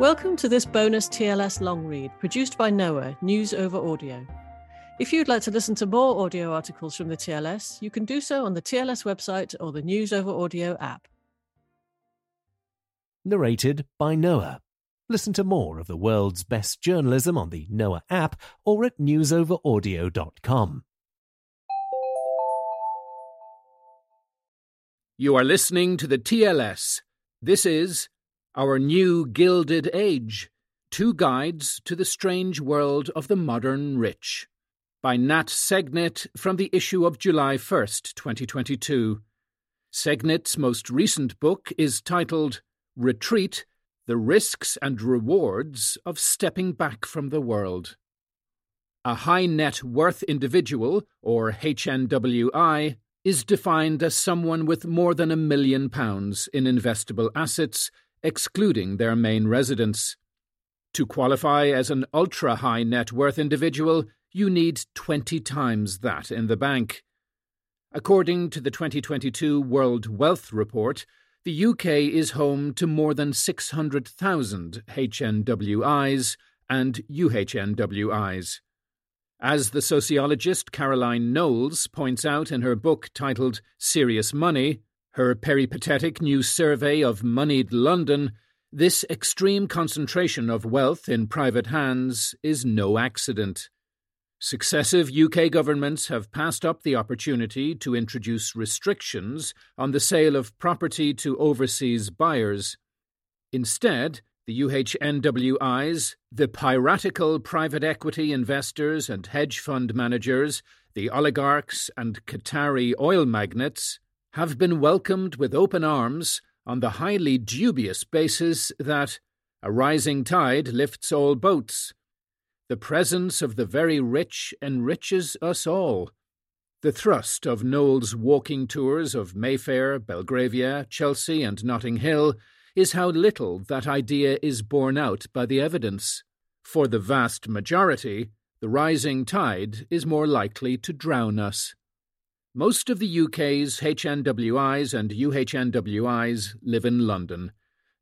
Welcome to this bonus TLS long read produced by Noa, News Over Audio. If you'd like to listen to more audio articles from the TLS, you can do so on the TLS website or the News Over Audio app. Narrated by Noa. Listen to more of the world's best journalism on the Noa app or at newsoveraudio.com. You are listening to the TLS. This is Our New Gilded Age Two Guides to the Strange World of the Modern Rich by Nat Segnit from the issue of July 1st, 2022. Segnit's most recent book is titled Retreat The Risks and Rewards of Stepping Back from the World. A high net worth individual, or HNWI, is defined as someone with more than a million pounds in investable assets excluding their main residence. To qualify as an ultra high net worth individual, you need 20 times that in the bank. According to the 2022 World Wealth Report, the UK is home to more than 600,000 HNWIs and UHNWIs. As the sociologist Caroline Knowles points out in her book titled Serious Money, her peripatetic new survey of moneyed London, this extreme concentration of wealth in private hands is no accident. Successive UK governments have passed up the opportunity to introduce restrictions on the sale of property to overseas buyers. Instead, the UHNWIs, the piratical private equity investors and hedge fund managers, the oligarchs and Qatari oil magnates, have been welcomed with open arms on the highly dubious basis that a rising tide lifts all boats. The presence of the very rich enriches us all. The thrust of Knowles' walking tours of Mayfair, Belgravia, Chelsea, and Notting Hill is how little that idea is borne out by the evidence. For the vast majority, the rising tide is more likely to drown us. Most of the UK's HNWIs and UHNWIs live in London.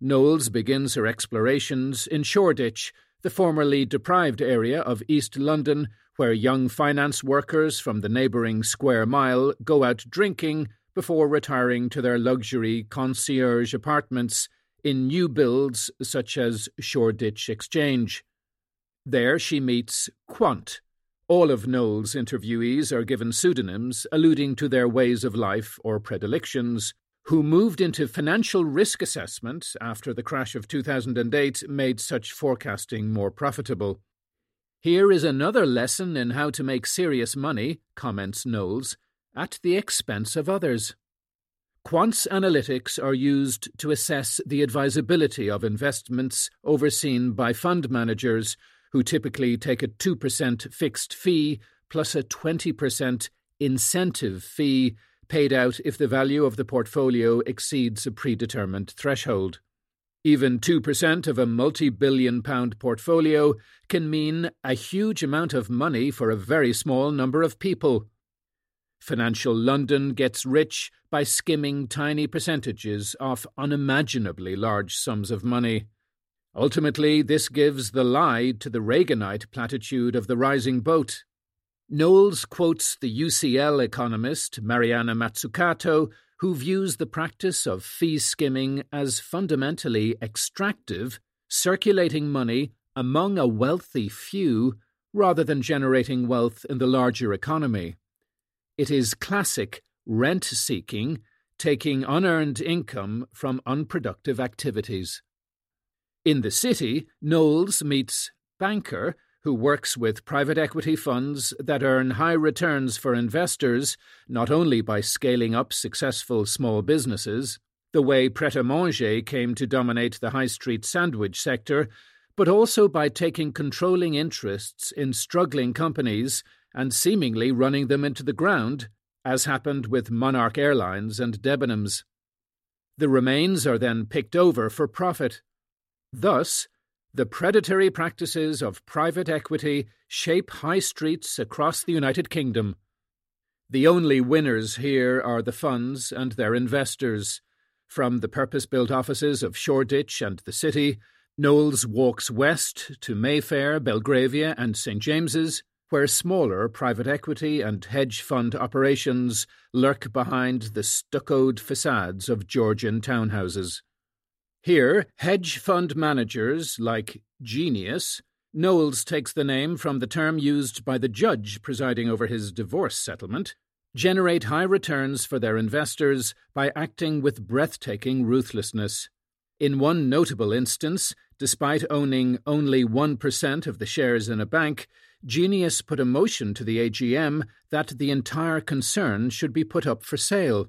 Knowles begins her explorations in Shoreditch, the formerly deprived area of East London, where young finance workers from the neighbouring Square Mile go out drinking before retiring to their luxury concierge apartments in new builds such as Shoreditch Exchange. There she meets Quant, all of Knowles' interviewees are given pseudonyms alluding to their ways of life or predilections, who moved into financial risk assessment after the crash of 2008 made such forecasting more profitable. Here is another lesson in how to make serious money, comments Knowles, at the expense of others. Quant's analytics are used to assess the advisability of investments overseen by fund managers who typically take a 2% fixed fee plus a 20% incentive fee paid out if the value of the portfolio exceeds a predetermined threshold. Even 2% of a multi billion pound portfolio can mean a huge amount of money for a very small number of people. Financial London gets rich by skimming tiny percentages off unimaginably large sums of money. Ultimately, this gives the lie to the Reaganite platitude of the rising boat. Knowles quotes the UCL economist Mariana Mazzucato, who views the practice of fee skimming as fundamentally extractive, circulating money among a wealthy few rather than generating wealth in the larger economy. It is classic rent seeking, taking unearned income from unproductive activities. In the city, Knowles meets Banker, who works with private equity funds that earn high returns for investors not only by scaling up successful small businesses, the way Pret a Manger came to dominate the high street sandwich sector, but also by taking controlling interests in struggling companies and seemingly running them into the ground, as happened with Monarch Airlines and Debenhams. The remains are then picked over for profit. Thus, the predatory practices of private equity shape high streets across the United Kingdom. The only winners here are the funds and their investors. From the purpose built offices of Shoreditch and the City, Knowles walks west to Mayfair, Belgravia, and St James's, where smaller private equity and hedge fund operations lurk behind the stuccoed facades of Georgian townhouses. Here, hedge fund managers like Genius, Knowles takes the name from the term used by the judge presiding over his divorce settlement, generate high returns for their investors by acting with breathtaking ruthlessness. In one notable instance, despite owning only 1% of the shares in a bank, Genius put a motion to the AGM that the entire concern should be put up for sale.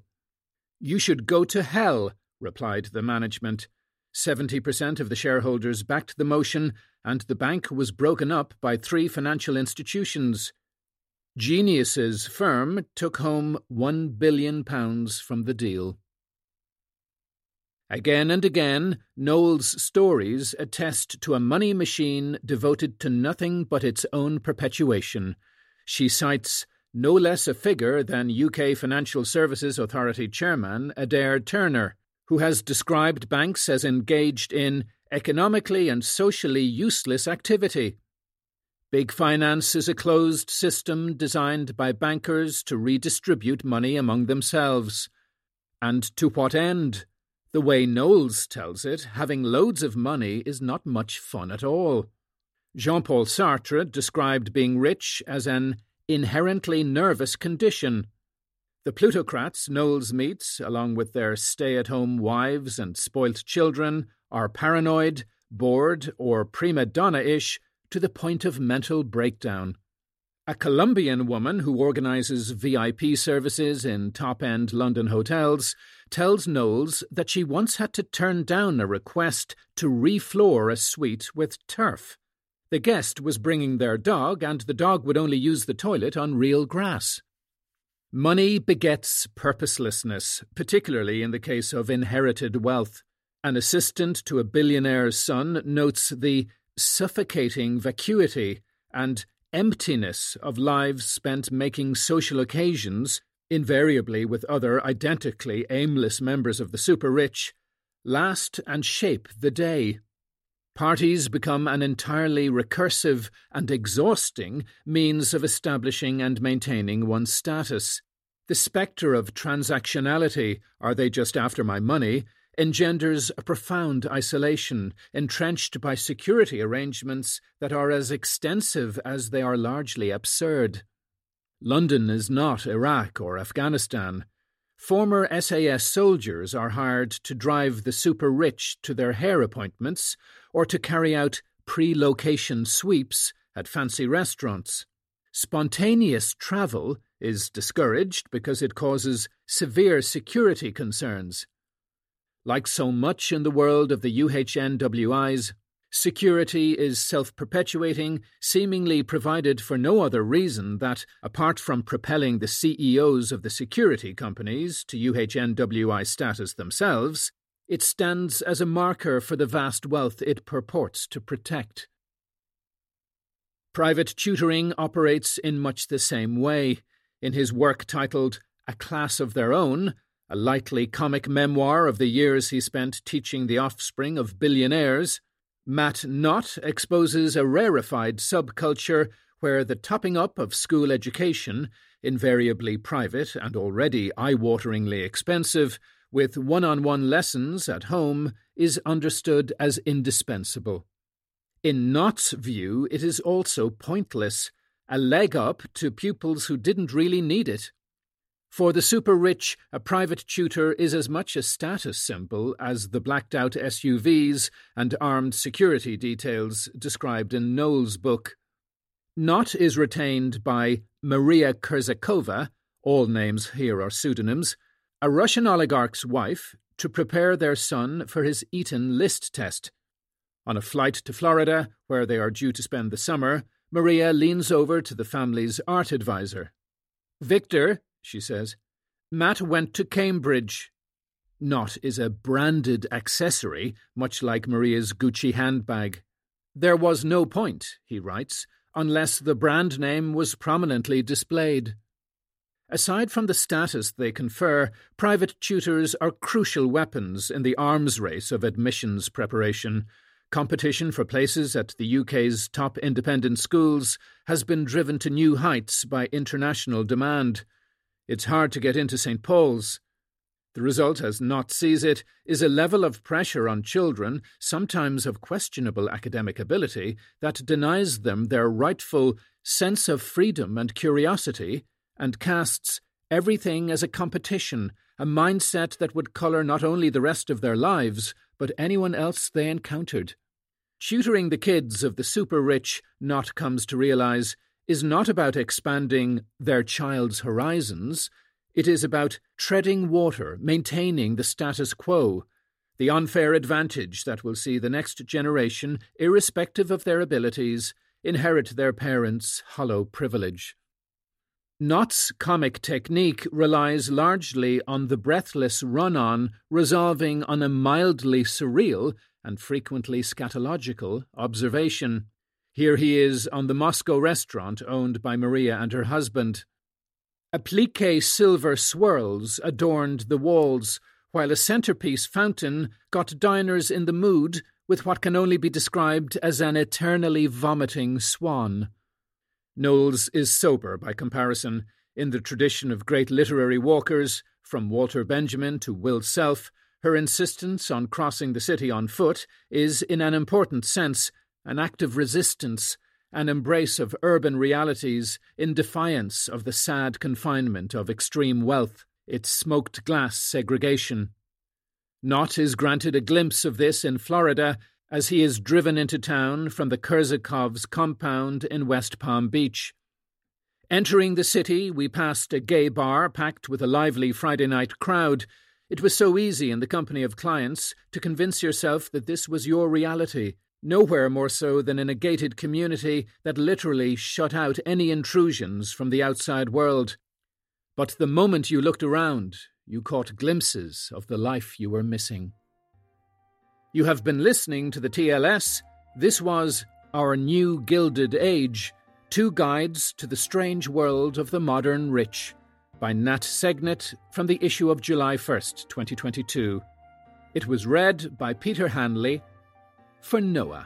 You should go to hell, replied the management. 70% of the shareholders backed the motion, and the bank was broken up by three financial institutions. Genius's firm took home £1 billion from the deal. Again and again, Knowles' stories attest to a money machine devoted to nothing but its own perpetuation. She cites no less a figure than UK Financial Services Authority Chairman Adair Turner, who has described banks as engaged in economically and socially useless activity. Big finance is a closed system designed by bankers to redistribute money among themselves. And to what end? The way Knowles tells it, having loads of money is not much fun at all. Jean Paul Sartre described being rich as an inherently nervous condition the plutocrats Knowles meets, along with their stay at home wives and spoilt children, are paranoid, bored, or prima donna ish to the point of mental breakdown. A Colombian woman who organises VIP services in top end London hotels tells Knowles that she once had to turn down a request to refloor a suite with turf. The guest was bringing their dog, and the dog would only use the toilet on real grass. Money begets purposelessness, particularly in the case of inherited wealth. An assistant to a billionaire's son notes the suffocating vacuity and emptiness of lives spent making social occasions, invariably with other identically aimless members of the super rich, last and shape the day. Parties become an entirely recursive and exhausting means of establishing and maintaining one's status. The spectre of transactionality, are they just after my money, engenders a profound isolation, entrenched by security arrangements that are as extensive as they are largely absurd. London is not Iraq or Afghanistan. Former SAS soldiers are hired to drive the super rich to their hair appointments or to carry out pre location sweeps at fancy restaurants. Spontaneous travel is discouraged because it causes severe security concerns. Like so much in the world of the UHNWIs, security is self perpetuating, seemingly provided for no other reason that, apart from propelling the CEOs of the security companies to UHNWI status themselves, it stands as a marker for the vast wealth it purports to protect. Private tutoring operates in much the same way. In his work titled A Class of Their Own, a lightly comic memoir of the years he spent teaching the offspring of billionaires, Matt Knott exposes a rarefied subculture where the topping up of school education, invariably private and already eye wateringly expensive, with one on one lessons at home, is understood as indispensable. In Knott's view, it is also pointless, a leg up to pupils who didn't really need it. For the super rich, a private tutor is as much a status symbol as the blacked out SUVs and armed security details described in Knowles' book. Knott is retained by Maria Kurzakova, all names here are pseudonyms, a Russian oligarch's wife, to prepare their son for his Eton list test. On a flight to Florida, where they are due to spend the summer, Maria leans over to the family's art advisor. Victor, she says, Matt went to Cambridge. Knott is a branded accessory, much like Maria's Gucci handbag. There was no point, he writes, unless the brand name was prominently displayed. Aside from the status they confer, private tutors are crucial weapons in the arms race of admissions preparation. Competition for places at the UK's top independent schools has been driven to new heights by international demand. It's hard to get into St. Paul's. The result, as Knott sees it, is a level of pressure on children, sometimes of questionable academic ability, that denies them their rightful sense of freedom and curiosity and casts everything as a competition, a mindset that would colour not only the rest of their lives, but anyone else they encountered. Tutoring the kids of the super rich, Knott comes to realise, is not about expanding their child's horizons. It is about treading water, maintaining the status quo, the unfair advantage that will see the next generation, irrespective of their abilities, inherit their parents' hollow privilege. Knott's comic technique relies largely on the breathless run on, resolving on a mildly surreal and frequently scatological observation. Here he is on the Moscow restaurant owned by Maria and her husband. Applique silver swirls adorned the walls, while a centerpiece fountain got diners in the mood with what can only be described as an eternally vomiting swan. Knowles is sober by comparison. In the tradition of great literary walkers, from Walter Benjamin to Will Self, her insistence on crossing the city on foot is, in an important sense, an act of resistance, an embrace of urban realities in defiance of the sad confinement of extreme wealth, its smoked glass segregation. Knott is granted a glimpse of this in Florida as he is driven into town from the Kurzakovs' compound in West Palm Beach. Entering the city, we passed a gay bar packed with a lively Friday night crowd. It was so easy in the company of clients to convince yourself that this was your reality, nowhere more so than in a gated community that literally shut out any intrusions from the outside world. But the moment you looked around, you caught glimpses of the life you were missing. You have been listening to the TLS. This was Our New Gilded Age Two Guides to the Strange World of the Modern Rich by Nat Segnit from the issue of July 1st, 2022. It was read by Peter Hanley for Noa.